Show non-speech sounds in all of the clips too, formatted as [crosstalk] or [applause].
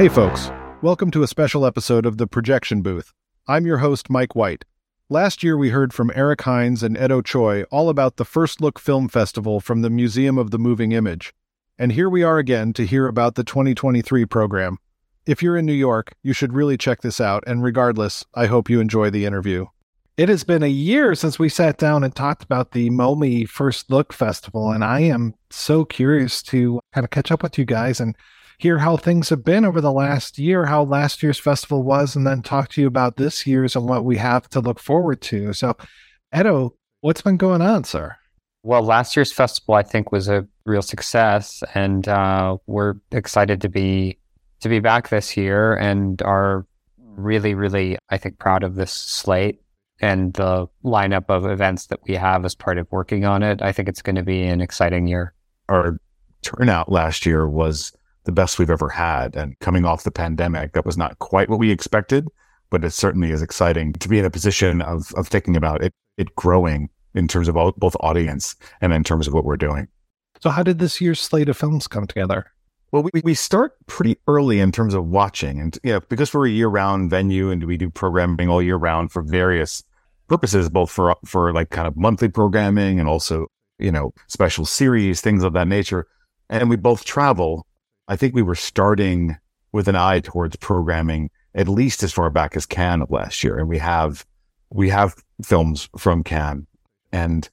Hey, folks. Welcome to a special episode of The Projection Booth. I'm your host, Mike White. Last year, we heard from Eric Hynes and Edo Choi all about the First Look Film Festival from the Museum of the Moving Image. And here we are again to hear about the 2023 program. If you're in New York, you should really check this out, and regardless, I hope you enjoy the interview. It has been a year since we sat down and talked about the MoMI First Look Festival, and I am so curious to kind of catch up with you guys and hear how things have been over the last year, how last year's festival was, and then talk to you about this year's and what we have to look forward to. So, Edo, what's been going on, sir? Well, last year's festival, I think, was a real success, and uh, we're excited to be to be back this year, and are really, really, I think, proud of this slate and the lineup of events that we have as part of working on it. I think it's going to be an exciting year. Our turnout last year was the best we've ever had. And coming off the pandemic, that was not quite what we expected, but it certainly is exciting to be in a position of, of thinking about it, it growing in terms of all, both audience and in terms of what we're doing. So, how did this year's slate of films come together? Well, we, we start pretty early in terms of watching. And yeah, because we're a year round venue and we do programming all year round for various purposes, both for, for like kind of monthly programming and also, you know, special series, things of that nature. And we both travel. I think we were starting with an eye towards programming at least as far back as Cannes of last year. And we have, we have films from Cannes and,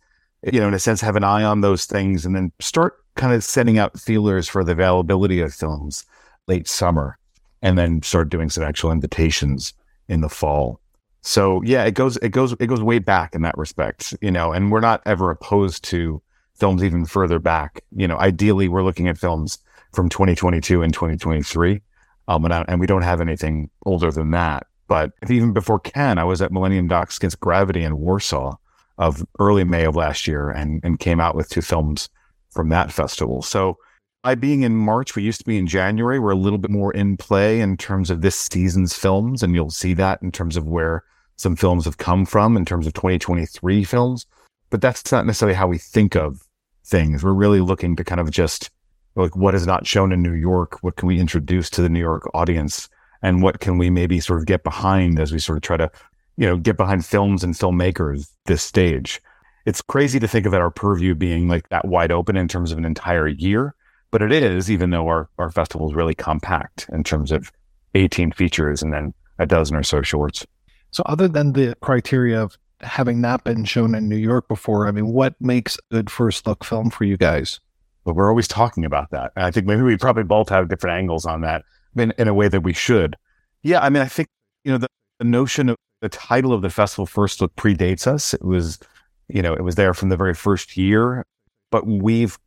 you know, in a sense, have an eye on those things and then start kind of sending out feelers for the availability of films late summer and then start doing some actual invitations in the fall. So yeah, it goes, it goes, it goes way back in that respect, you know, and we're not ever opposed to films even further back. You know, ideally we're looking at films from 2022 and 2023. Um, and, I, and we don't have anything older than that. But even before Cannes, I was at Millennium Docs Against Gravity in Warsaw of early May of last year and, and came out with two films from that festival. So by being in March, we used to be in January. We're a little bit more in play in terms of this season's films. And you'll see that in terms of where some films have come from in terms of 2023 films. But that's not necessarily how we think of things. We're really looking to kind of just like what is not shown in New York? What can we introduce to the New York audience? And what can we maybe sort of get behind as we sort of try to, you know, get behind films and filmmakers this stage? It's crazy to think of our purview being like that wide open in terms of an entire year, but it is, even though our, our festival is really compact in terms of 18 features and then a dozen or so shorts. So, other than the criteria of having not been shown in New York before, I mean, what makes a good first look film for you guys? But we're always talking about that. And I think maybe we probably both have different angles on that in, in a way that we should. Yeah, I mean, I think, you know, the, the notion of the title of the festival first look predates us. It was, you know, it was there from the very first year, but we've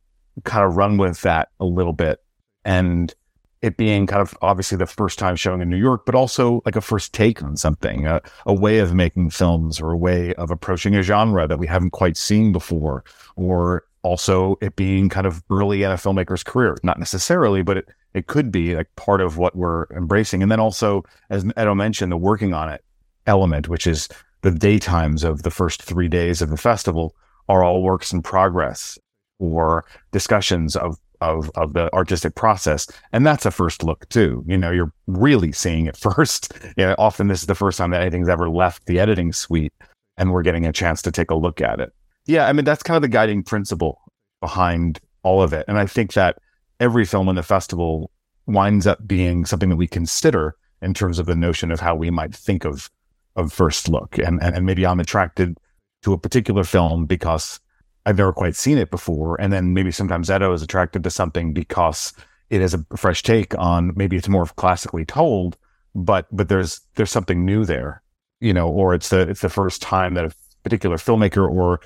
kind of run with that a little bit. And it being kind of obviously the first time showing in New York, but also like a first take on something, a, a, way of making films or a way of approaching a genre that we haven't quite seen before, or also it being kind of early in a filmmaker's career. Not necessarily, but it, it could be like part of what we're embracing. And then also, as Edo mentioned, the working on it element, which is the daytimes of the first three days of the festival are all works in progress or discussions of of of the artistic process and that's a first look too you know you're really seeing it [laughs] first you know, often this is the first time that anything's ever left the editing suite and we're getting a chance to take a look at it yeah i mean that's kind of the guiding principle behind all of it and i think that every film in the festival winds up being something that we consider in terms of the notion of how we might think of of first look and and, and maybe i'm attracted to a particular film because I've never quite seen it before. And then maybe sometimes Edo is attracted to something because it is a fresh take on maybe it's more classically told, but but there's there's something new there, you know, or it's the it's the first time that a particular filmmaker or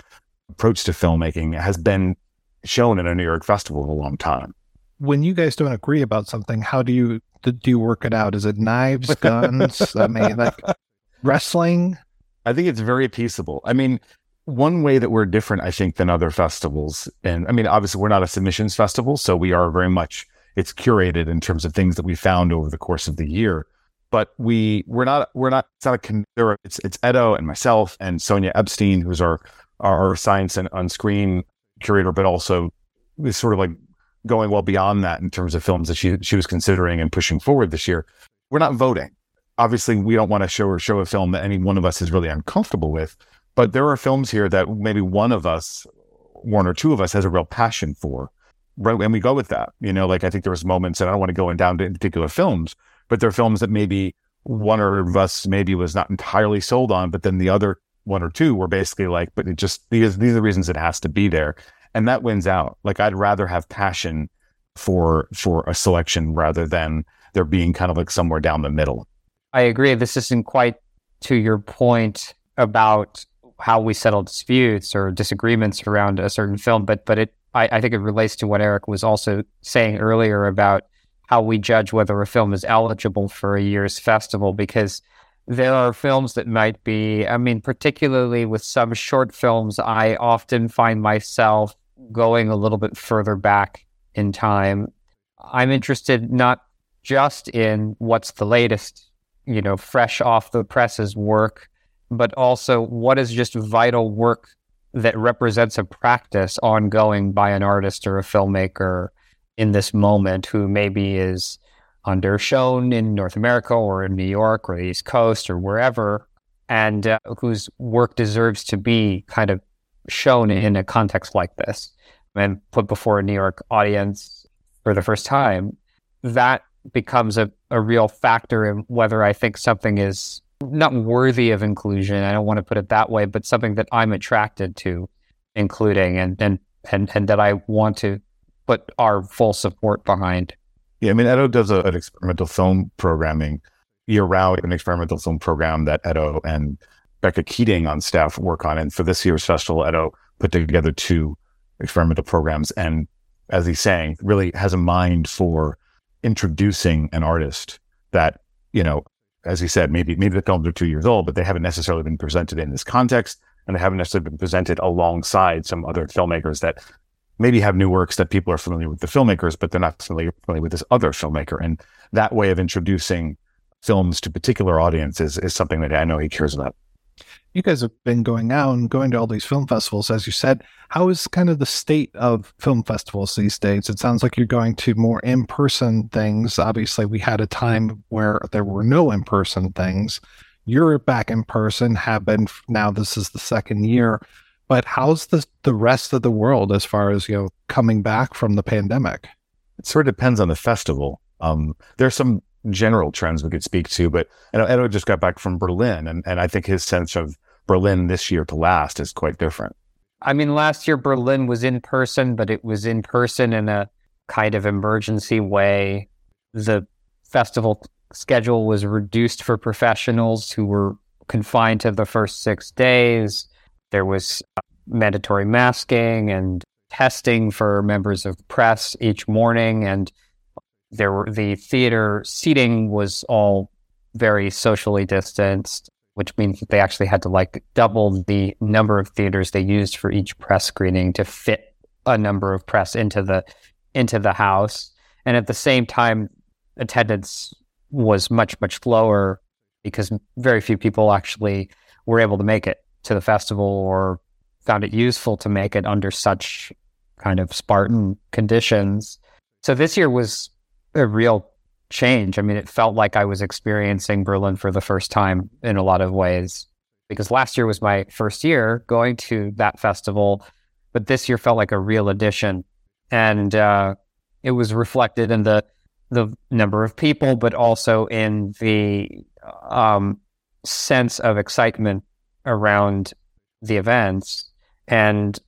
approach to filmmaking has been shown in a New York festival in a long time. when you guys don't agree about something, how do you do you work it out? Is it knives, [laughs] guns? I mean, like wrestling. I think it's very peaceable. I mean, one way that we're different, I think, than other festivals, and I mean, obviously, we're not a submissions festival, so we are very much it's curated in terms of things that we found over the course of the year. But we we're not we're not it's not a it's it's Edo and myself and Sonia Epstein, who's our our science and on screen curator, but also is sort of like going well beyond that in terms of films that she she was considering and pushing forward this year. We're not voting. Obviously, we don't want to show or show a film that any one of us is really uncomfortable with. But there are films here that maybe one of us, one or two of us, has a real passion for. Right. And we go with that. You know, like I think there was moments, and I don't want to go in down to particular films, but there are films that maybe one or of us maybe was not entirely sold on, but then the other one or two were basically like, but it just these these are the reasons it has to be there and that wins out. Like I'd rather have passion for for a selection rather than there being kind of like somewhere down the middle. I agree. This isn't quite to your point about how we settle disputes or disagreements around a certain film, but but it I, I think it relates to what Eric was also saying earlier about how we judge whether a film is eligible for a year's festival because there are films that might be i mean particularly with some short films i often find myself going a little bit further back in time, I'm interested not just in what's the latest, you know, fresh off the presses work, but also what is just vital work that represents a practice ongoing by an artist or a filmmaker in this moment who maybe is undershown in North America or in New York or the East Coast or wherever, and uh, whose work deserves to be kind of shown in a context like this and put before a New York audience for the first time, that becomes a, a real factor in whether I think something is not worthy of inclusion. I don't want to put it that way, but something that I'm attracted to including and and and, and that I want to put our full support behind. Yeah, I mean, Edo does a, an experimental film programming year round, an experimental film program that Edo and Becca Keating on staff work on. And for this year's festival, Edo put together two experimental programs. And as he's saying, really has a mind for introducing an artist that, you know, as he said, maybe maybe the films are two years old, but they haven't necessarily been presented in this context, and they haven't necessarily been presented alongside some other filmmakers that maybe have new works that people are familiar with the filmmakers, but they're not familiar, familiar with this other filmmaker. And that way of introducing films to particular audiences is something that I know he cares about you guys have been going out and going to all these film festivals, as you said. How is kind of the state of film festivals these days? It sounds like you're going to more in person things. Obviously, we had a time where there were no in person things. You're back in person, have been now, this is the second year. But how's the, the rest of the world as far as, you know, coming back from the pandemic? It sort of depends on the festival. Um, there's some general trends we could speak to, but you know, Edo just got back from Berlin, and, and I think his sense of Berlin this year to last is quite different. I mean, last year Berlin was in person, but it was in person in a kind of emergency way. The festival schedule was reduced for professionals who were confined to the first six days. There was uh, mandatory masking and testing for members of press each morning, and there were the theater seating was all very socially distanced which means that they actually had to like double the number of theaters they used for each press screening to fit a number of press into the into the house. And at the same time, attendance was much much lower because very few people actually were able to make it to the festival or found it useful to make it under such kind of Spartan conditions. So this year was a real change. I mean, it felt like I was experiencing Berlin for the first time in a lot of ways because last year was my first year going to that festival, but this year felt like a real addition. And uh, it was reflected in the the number of people, but also in the um, sense of excitement around the events, and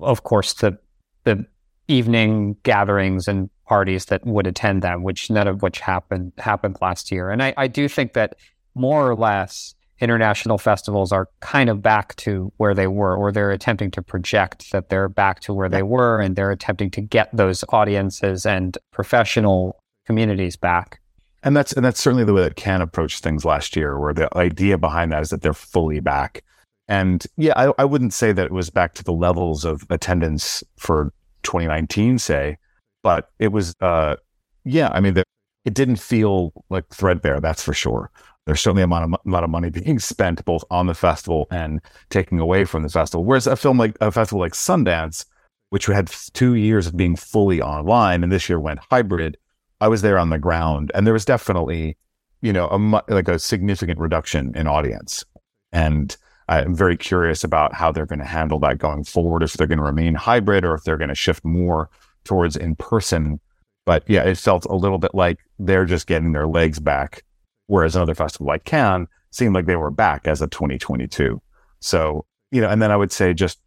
of course the the evening gatherings and parties that would attend them, which none of which happened happened last year. And I, I do think that more or less international festivals are kind of back to where they were, or they're attempting to project that they're back to where they were, and they're attempting to get those audiences and professional communities back. And that's and that's certainly the way that Cannes approached things last year, where the idea behind that is that they're fully back. And yeah, I, I wouldn't say that it was back to the levels of attendance for 2019, say, but it was, uh, yeah, I mean, the, it didn't feel like threadbare, that's for sure. There's certainly a lot, of, a lot of money [laughs] being spent both on the festival and taking away from the festival. Whereas a film like a festival like Sundance, which had two years of being fully online and this year went hybrid, I was there on the ground and there was definitely, you know, a like a significant reduction in audience. And I'm very curious about how they're going to handle that going forward, if they're going to remain hybrid or if they're going to shift more towards in person. But yeah, it felt a little bit like they're just getting their legs back, whereas another festival like Cannes seemed like they were back as of 2022. So, you know, and then I would say just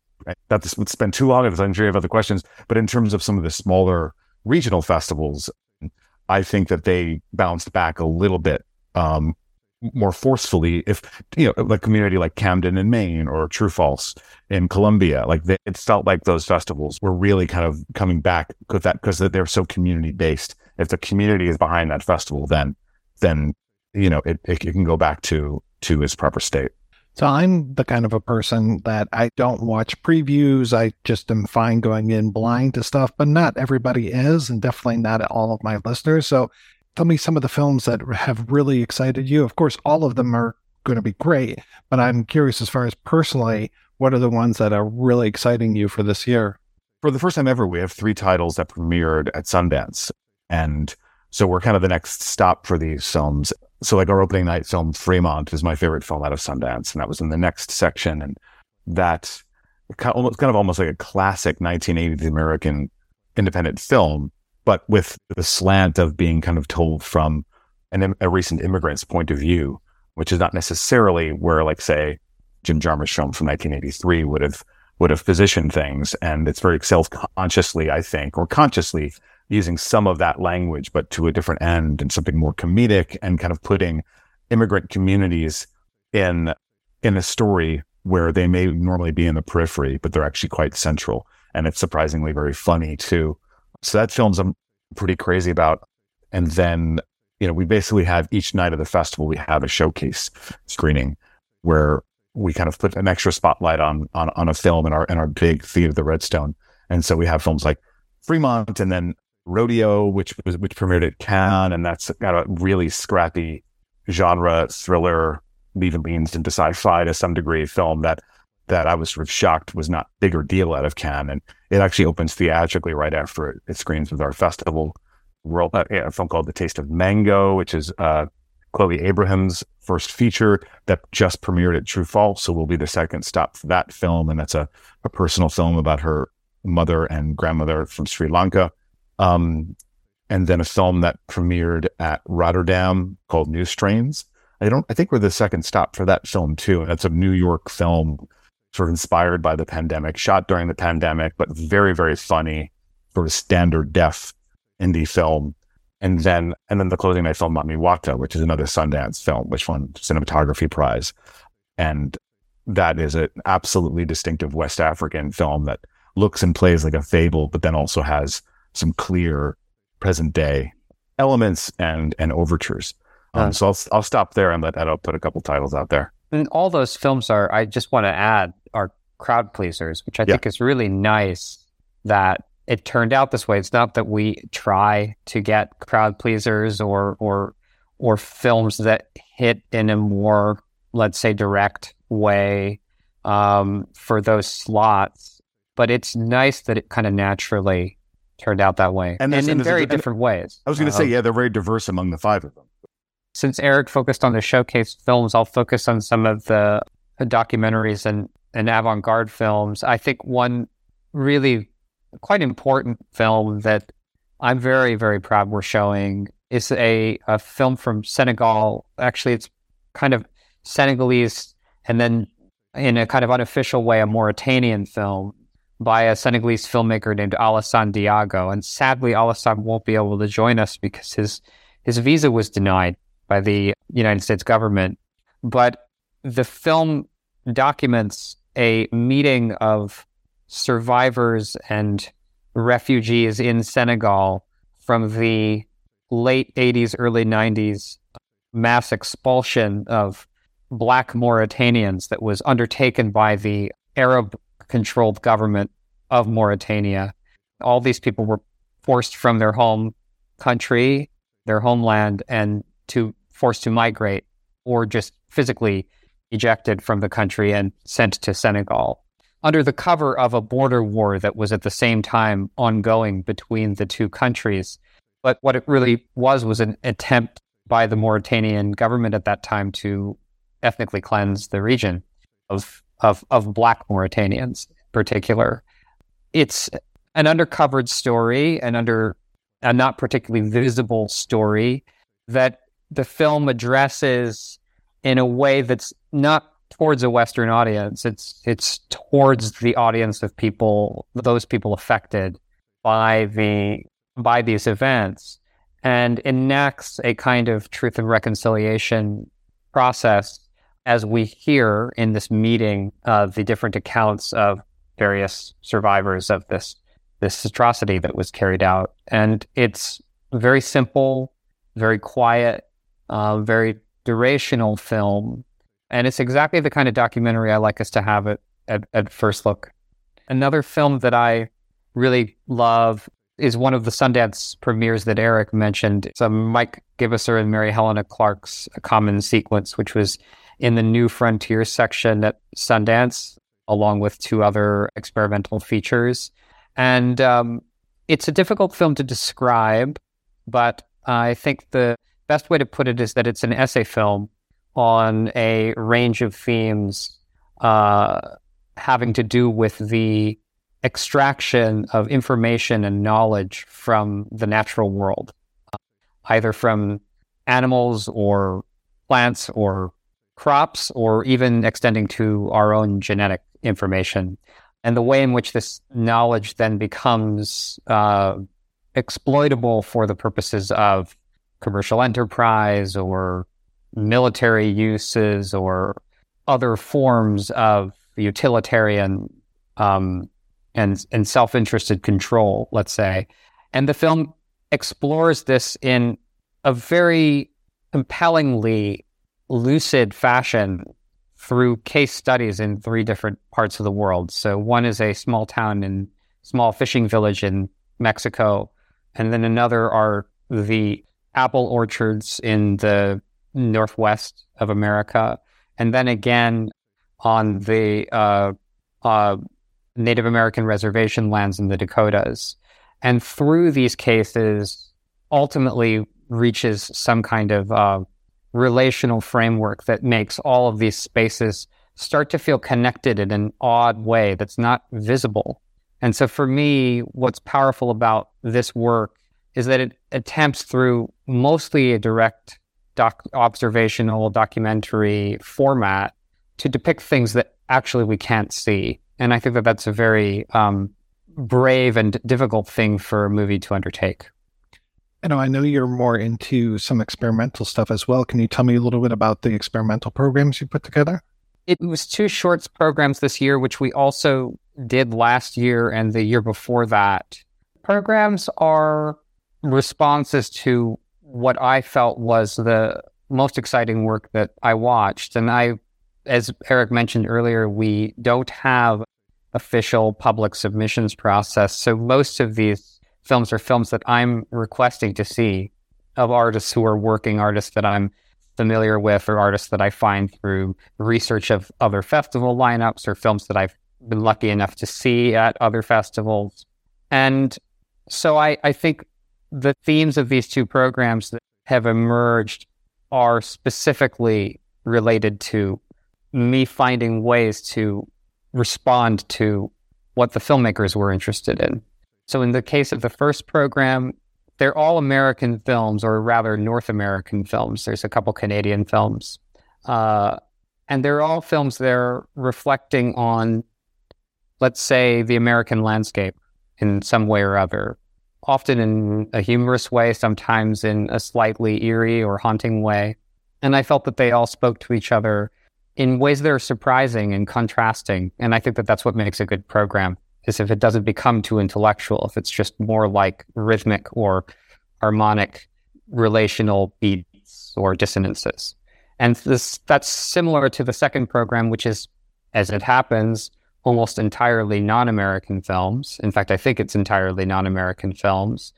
not to spend too long because I'm sure you have other questions, but in terms of some of the smaller regional festivals, I think that they bounced back a little bit um, more forcefully. If you know like community like Camden in Maine or True False in Columbia like they, it felt like those festivals were really kind of coming back because that because they're so community based if the community is behind that festival then then you know it, it, it can go back to to its proper state so I'm the kind of a person that I don't watch previews. I just am fine going in blind to stuff, but not everybody is, and definitely not all of my listeners. So tell me some of the films that have really excited you. Of course, all of them are going to be great, but I'm curious as far as personally, what are the ones that are really exciting you for this year? For the first time ever, we have three titles that premiered at Sundance. And so we're kind of the next stop for these films. So, like our opening night film, Fremont, is my favorite film out of Sundance. And that was in the next section. And that kind of, kind of almost like a classic 1980s American independent film but with the slant of being kind of told from an, a recent immigrant's point of view, which is not necessarily where, like, say, Jim Jarmusch film from 1983 would have would have positioned things, and it's very self consciously, I think, or consciously using some of that language, but to a different end and something more comedic and kind of putting immigrant communities in in a story where they may normally be in the periphery, but they're actually quite central. And it's surprisingly very funny too. So that film's I'm pretty crazy about. And then, you know, we basically have each night of the festival, we have a showcase screening where we kind of put an extra spotlight on, on, on a film in our, in our big theater, the Redstone. And so we have films like Fremont and then Rodeo, which was, which premiered at Cannes. And that's got a really scrappy genre thriller, even leans into sci-fi to some degree film that that I was sort of shocked was not bigger deal out of Cannes. And it actually opens theatrically right after it, it screens with our festival. World, uh, a film called The Taste of Mango, which is uh, Chloe Abrahams first feature that just premiered at True False. So will be the second stop for that film. And that's a, a personal film about her mother and grandmother from Sri Lanka. Um, and then a film that premiered at Rotterdam called New Strains. I don't, I think we're the second stop for that film too. That's a New York film sort of inspired by the pandemic, shot during the pandemic, but very, very funny, sort of standard def indie film. And then, and then the closing night film, Mami Wata, which is another Sundance film, which won cinematography prize. And that is an absolutely distinctive West African film that looks and plays like a fable, but then also has some clear present day elements and, and overtures. Um, so I'll, I'll stop there and let Edo put a couple titles out there. And all those films are, I just want to add, are crowd pleasers, which I yeah. think is really nice that it turned out this way. It's not that we try to get crowd pleasers or or or films that hit in a more, let's say, direct way um, for those slots. But it's nice that it kind of naturally turned out that way, and, and in very a, different ways. I was going to uh, say, yeah, they're very diverse among the five of them since Eric focused on the showcase films, I'll focus on some of the documentaries and, and avant garde films. I think one really quite important film that I'm very, very proud we're showing is a, a film from Senegal. Actually, it's kind of Senegalese and then in a kind of unofficial way, a Mauritanian film by a Senegalese filmmaker named Alassane Diago. And sadly, Alassane won't be able to join us because his, his visa was denied by the United States government. But the film documents a meeting of survivors and refugees in Senegal from the late 80s, early 90s mass expulsion of black Mauritanians that was undertaken by the Arab controlled government of Mauritania. All these people were forced from their home country, their homeland, and to forced to migrate or just physically ejected from the country and sent to Senegal under the cover of a border war that was at the same time ongoing between the two countries. But what it really was was an attempt by the Mauritanian government at that time to ethnically cleanse the region of of, of black Mauritanians in particular. It's an undercovered story, an under a not particularly visible story that the film addresses in a way that's not towards a Western audience. It's it's towards the audience of people, those people affected by the by these events, and enacts a kind of truth and reconciliation process as we hear in this meeting of the different accounts of various survivors of this this atrocity that was carried out. And it's very simple, very quiet, uh, very durational film. And it's exactly the kind of documentary I like us to have it at, at first look. Another film that I really love is one of the Sundance premieres that Eric mentioned. It's a Mike Gibisser and Mary Helena Clark's Common Sequence, which was in the New Frontier section at Sundance, along with two other experimental features. And um, it's a difficult film to describe, but I think the best way to put it is that it's an essay film on a range of themes uh, having to do with the extraction of information and knowledge from the natural world, either from animals or plants or crops, or even extending to our own genetic information and the way in which this knowledge then becomes uh, exploitable for the purposes of commercial enterprise or military uses or other forms of utilitarian um, and and self-interested control, let's say. And the film explores this in a very compellingly lucid fashion through case studies in three different parts of the world. So one is a small town and small fishing village in Mexico, and then another are the apple orchards in the northwest of America, and then again on the uh, uh, Native American reservation lands in the Dakotas. And through these cases, ultimately reaches some kind of uh, relational framework that makes all of these spaces start to feel connected in an odd way that's not visible. And so for me, what's powerful about this work is that it attempts through mostly a direct doc- observational documentary format to depict things that actually we can't see. And I think that that's a very um, brave and difficult thing for a movie to undertake. You know, I know you're more into some experimental stuff as well. Can you tell me a little bit about the experimental programs you put together? It was two shorts programs this year, which we also did last year and the year before that. Programs are responses to what I felt was the most exciting work that I watched. And I, as Eric mentioned earlier, we don't have official public submissions process. So most of these films are films that I'm requesting to see of artists who are working artists that I'm familiar with or artists that I find through research of other festival lineups or films that I've been lucky enough to see at other festivals. And so I, I think the themes of these two programs that have emerged are specifically related to me finding ways to respond to what the filmmakers were interested in. So in the case of the first program, they're all American films, or rather North American films. There's a couple Canadian films. Uh, and they're all films that are reflecting on, let's say, the American landscape in some way or other, often in a humorous way, sometimes in a slightly eerie or haunting way. And I felt that they all spoke to each other in ways that are surprising and contrasting. And I think that that's what makes a good program is if it doesn't become too intellectual, if it's just more like rhythmic or harmonic relational beats or dissonances. And this that's similar to the second program, which is, as it happens, almost entirely non-American films. In fact, I think it's entirely non-American films,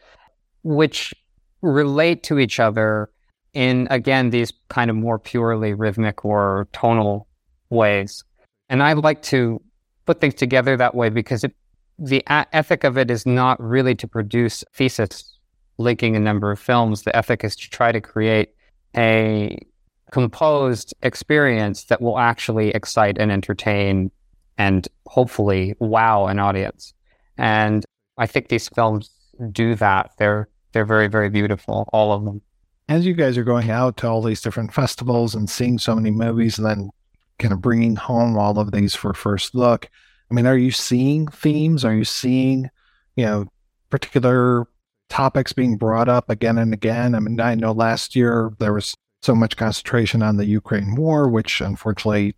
which relate to each other in again these kind of more purely rhythmic or tonal ways. And I like to put things together that way because it, the a- ethic of it is not really to produce thesis linking a number of films. The ethic is to try to create a composed experience that will actually excite and entertain and hopefully wow an audience. And I think these films do that. They're they're very very beautiful, all of them. As you guys are going out to all these different festivals and seeing so many movies, and then kind of bringing home all of these for first look, I mean, are you seeing themes? Are you seeing, you know, particular topics being brought up again and again? I mean, I know last year there was so much concentration on the Ukraine war, which unfortunately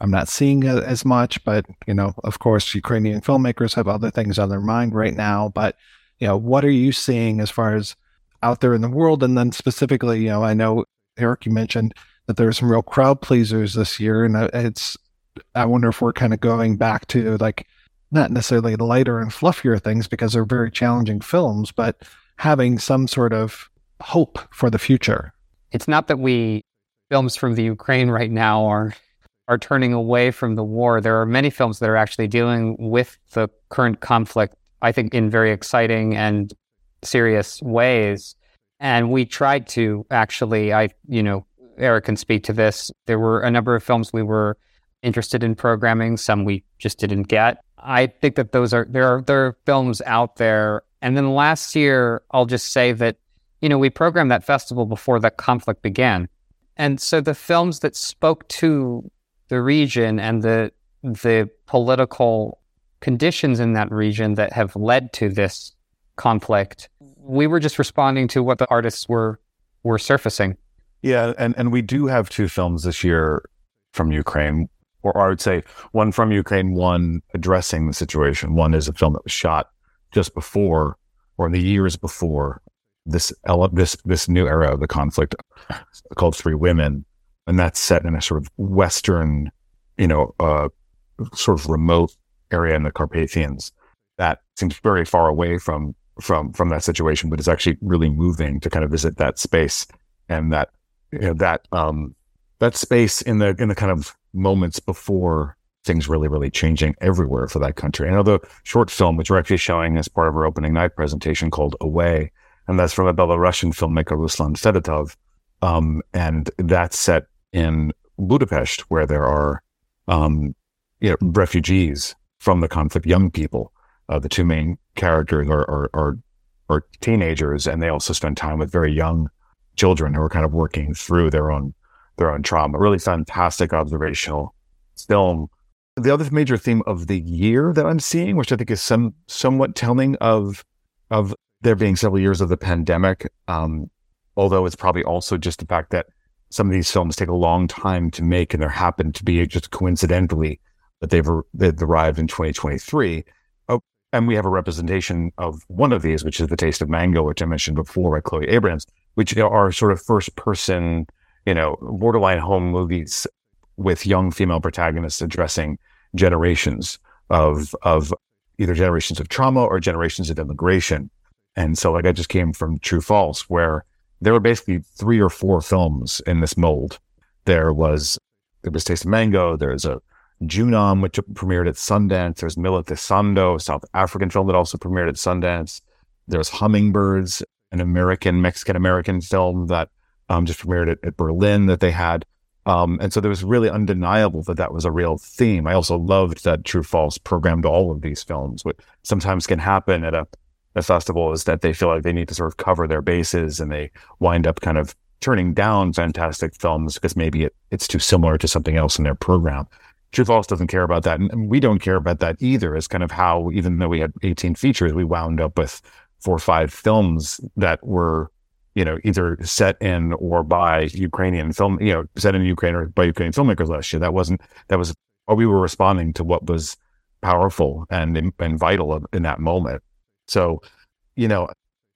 I'm not seeing as much. But, you know, of course, Ukrainian filmmakers have other things on their mind right now. But, you know, what are you seeing as far as out there in the world? And then specifically, you know, I know, Eric, you mentioned that there are some real crowd pleasers this year. And it's, I wonder if we're kind of going back to like, not necessarily lighter and fluffier things because they're very challenging films, but having some sort of hope for the future it's not that we films from the Ukraine right now are are turning away from the war. There are many films that are actually dealing with the current conflict, I think, in very exciting and serious ways. And we tried to actually, I, you know, Eric can speak to this. There were a number of films we were interested in programming, some we just didn't get. I think that those are there are there are films out there. And then last year, I'll just say that you know, we programmed that festival before the conflict began. And so the films that spoke to the region and the the political conditions in that region that have led to this conflict, we were just responding to what the artists were were surfacing. Yeah, and, and we do have two films this year from Ukraine, or I would say one from Ukraine, one addressing the situation. One is a film that was shot just before or in the years before this this this new era of the conflict called Three Women, and that's set in a sort of western, you know, uh, sort of remote area in the Carpathians. That seems very far away from from from that situation, but it's actually really moving to kind of visit that space and that you know, that um that space in the in the kind of moments before things really really changing everywhere for that country. Another short film which we're actually showing as part of our opening night presentation called Away and that's from a Belarusian filmmaker, Ruslan Fedotov. Um, and that's set in Budapest, where there are, um, you know, refugees from the conflict, young people. Uh, the two main characters are, are, are, are teenagers, and they also spend time with very young children who are kind of working through their own their own trauma. Really fantastic observational film. The other major theme of the year that I'm seeing, which I think is some somewhat telling of of there being several years of the pandemic, um, although it's probably also just the fact that some of these films take a long time to make, and there happened to be just coincidentally that they've, they've arrived in 2023. Oh, and we have a representation of one of these, which is The Taste of Mango, which I mentioned before by Chloe Abrahams, which are sort of first person, you know, borderline home movies with young female protagonists addressing generations of, of either generations of trauma or generations of immigration. And so like I just came from True False where there were basically three or four films in this mold. There was there was Taste of Mango, there's a Joonam, which premiered at Sundance. There's Milisuthando, a South African film that also premiered at Sundance. There's Hummingbirds, an American, Mexican American film that um, just premiered at, at, Berlin that they had. Um, and so there was really undeniable that that was a real theme. I also loved that True False programmed all of these films, which sometimes can happen at a the festival is that they feel like they need to sort of cover their bases and they wind up kind of turning down fantastic films because maybe it, it's too similar to something else in their program. True False doesn't care about that. And we don't care about that either. is kind of how, even though we had 18 features, we wound up with four or five films that were, you know, either set in or by Ukrainian film, you know, set in Ukraine or by Ukrainian filmmakers last year. That wasn't, that was, or we were responding to what was powerful and, and vital in that moment. So, you know,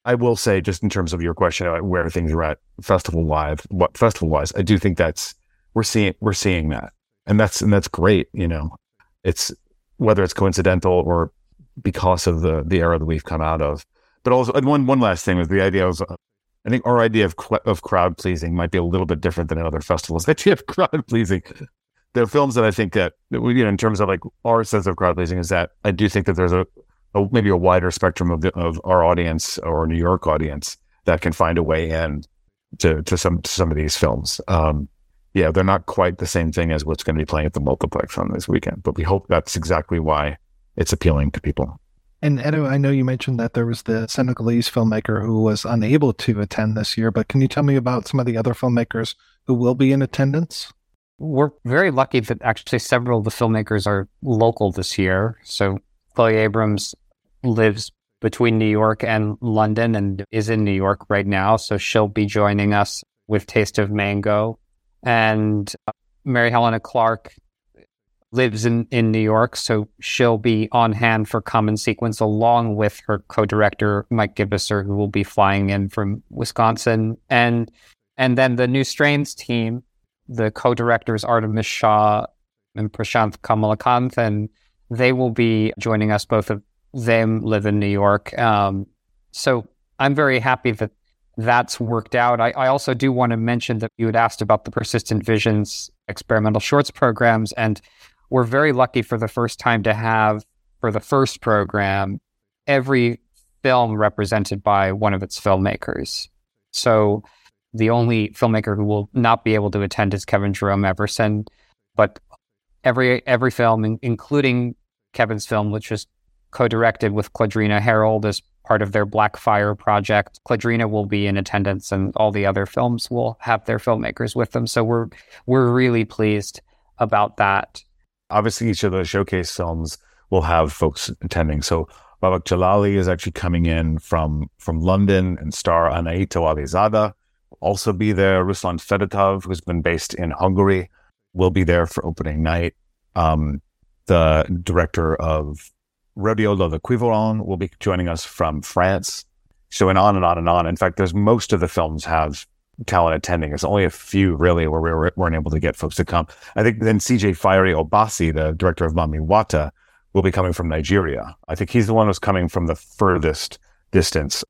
I will say, just in terms of your question about where things are at festival live, what festival wise, I do think that's we're seeing we're seeing that, and that's and that's great. You know, it's whether it's coincidental or because of the the era that we've come out of. But also, one one last thing was the idea was, uh, I think our idea of of crowd pleasing might be a little bit different than other festivals. [laughs] Idea of crowd pleasing, there are films that I think that you know, in terms of like our sense of crowd pleasing, is that I do think that there's a a, maybe a wider spectrum of the, of our audience or New York audience that can find a way in to to some to some of these films. Um, yeah, they're not quite the same thing as what's going to be playing at the multiplex on this weekend, but we hope that's exactly why it's appealing to people. And Edo, I know you mentioned that there was the Senegalese filmmaker who was unable to attend this year, but can you tell me about some of the other filmmakers who will be in attendance? We're very lucky that actually several of the filmmakers are local this year. So Chloe Abrahams lives between New York and London and is in New York right now. So she'll be joining us with Taste of Mango. And uh, Mary Helena Clark lives in, in New York. So she'll be on hand for Common Sequence along with her co director, Mike Gibisser, who will be flying in from Wisconsin. And and then the New Strains team, the co directors Artemis Shaw and Prashanth Kamalakanthan, they will be joining us both of them live in New York. Um, so I'm very happy that that's worked out. I, I, also do want to mention that you had asked about the Persistent Visions experimental shorts programs, and we're very lucky for the first time to have, for the first program, every film represented by one of its filmmakers. So the only filmmaker who will not be able to attend is Kevin Jerome Everson, but every every film, including Kevin's film, which was co-directed with Claudrena Harold as part of their Blackfire project. Claudrena will be in attendance, and all the other films will have their filmmakers with them. So we're we're really pleased about that. Obviously, each of the showcase films will have folks attending. So Babak Jalali is actually coming in from from London and star Anaito Alizada. Will also be there. Ruslan Fedotov, who's been based in Hungary, will be there for opening night. Um, the director of Rodeo, Lola Quivoron will be joining us from France. So, and on and on and on. In fact, there's most of the films have talent attending. There's only a few really where we weren't able to get folks to come. I think then CJ Fiery Obasi, the director of Mami Wata, will be coming from Nigeria. I think he's the one who's coming from the furthest distance.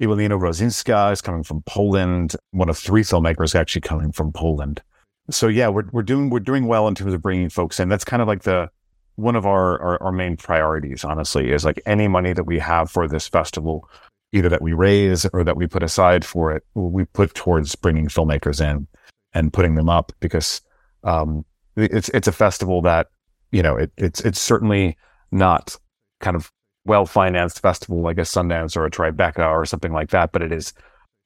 Ewelina Rosinska is coming from Poland. One of three filmmakers actually coming from Poland. So yeah, we're we're doing we're doing well in terms of bringing folks in. That's kind of like the one of our, our, our main priorities, honestly, is like any money that we have for this festival, either that we raise or that we put aside for it, we put towards bringing filmmakers in and putting them up because um, it's it's a festival that you know it, it's it's certainly not kind of well financed festival like a Sundance or a Tribeca or something like that, but it is.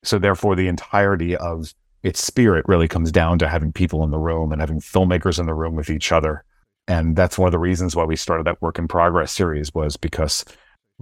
So therefore the entirety of its spirit really comes down to having people in the room and having filmmakers in the room with each other. And that's one of the reasons why we started that work in progress series was because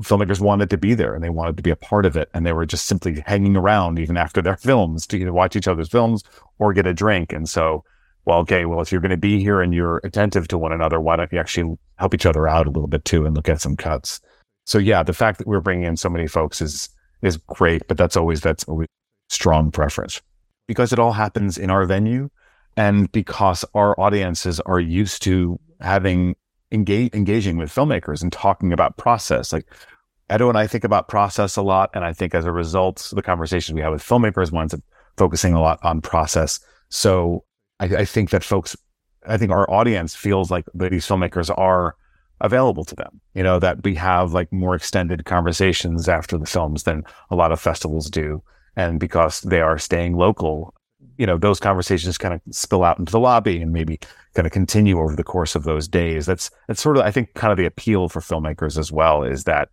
filmmakers wanted to be there and they wanted to be a part of it. And they were just simply hanging around even after their [laughs] films to either watch each other's films or get a drink. And so, well, okay, well, if you're going to be here and you're attentive to one another, why don't you actually help each other out a little bit too and look at some cuts? So yeah, the fact that we're bringing in so many folks is, is great, but that's always, that's always strong preference because it all happens in our venue and because our audiences are used to having engage, engaging with filmmakers and talking about process. Like Edo and I think about process a lot. And I think as a result, the conversations we have with filmmakers up focusing a lot on process. So I, I think that folks, I think our audience feels like these filmmakers are available to them. You know, that we have like more extended conversations after the films than a lot of festivals do. And because they are staying local, you know, those conversations kind of spill out into the lobby and maybe kind of continue over the course of those days. That's that's sort of I think kind of the appeal for filmmakers as well is that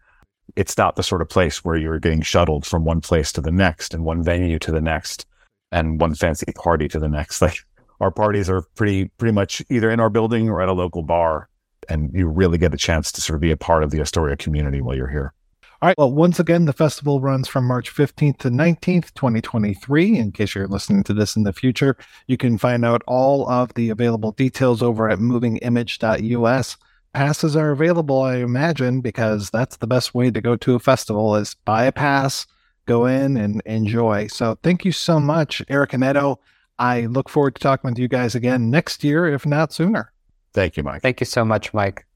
it's not the sort of place where you're getting shuttled from one place to the next and one venue to the next and one fancy party to the next. [laughs] Like our parties are pretty pretty much either in our building or at a local bar and you really get a chance to sort of be a part of the Astoria community while you're here. All right. Well, once again, the festival runs from March 15th to 19th, 2023. In case you're listening to this in the future, you can find out all of the available details over at movingimage.us. Passes are available, I imagine, because that's the best way to go to a festival is buy a pass, go in and enjoy. So thank you so much, Eric and Edo. I look forward to talking with you guys again next year, if not sooner. Thank you, Mike. Thank you so much, Mike.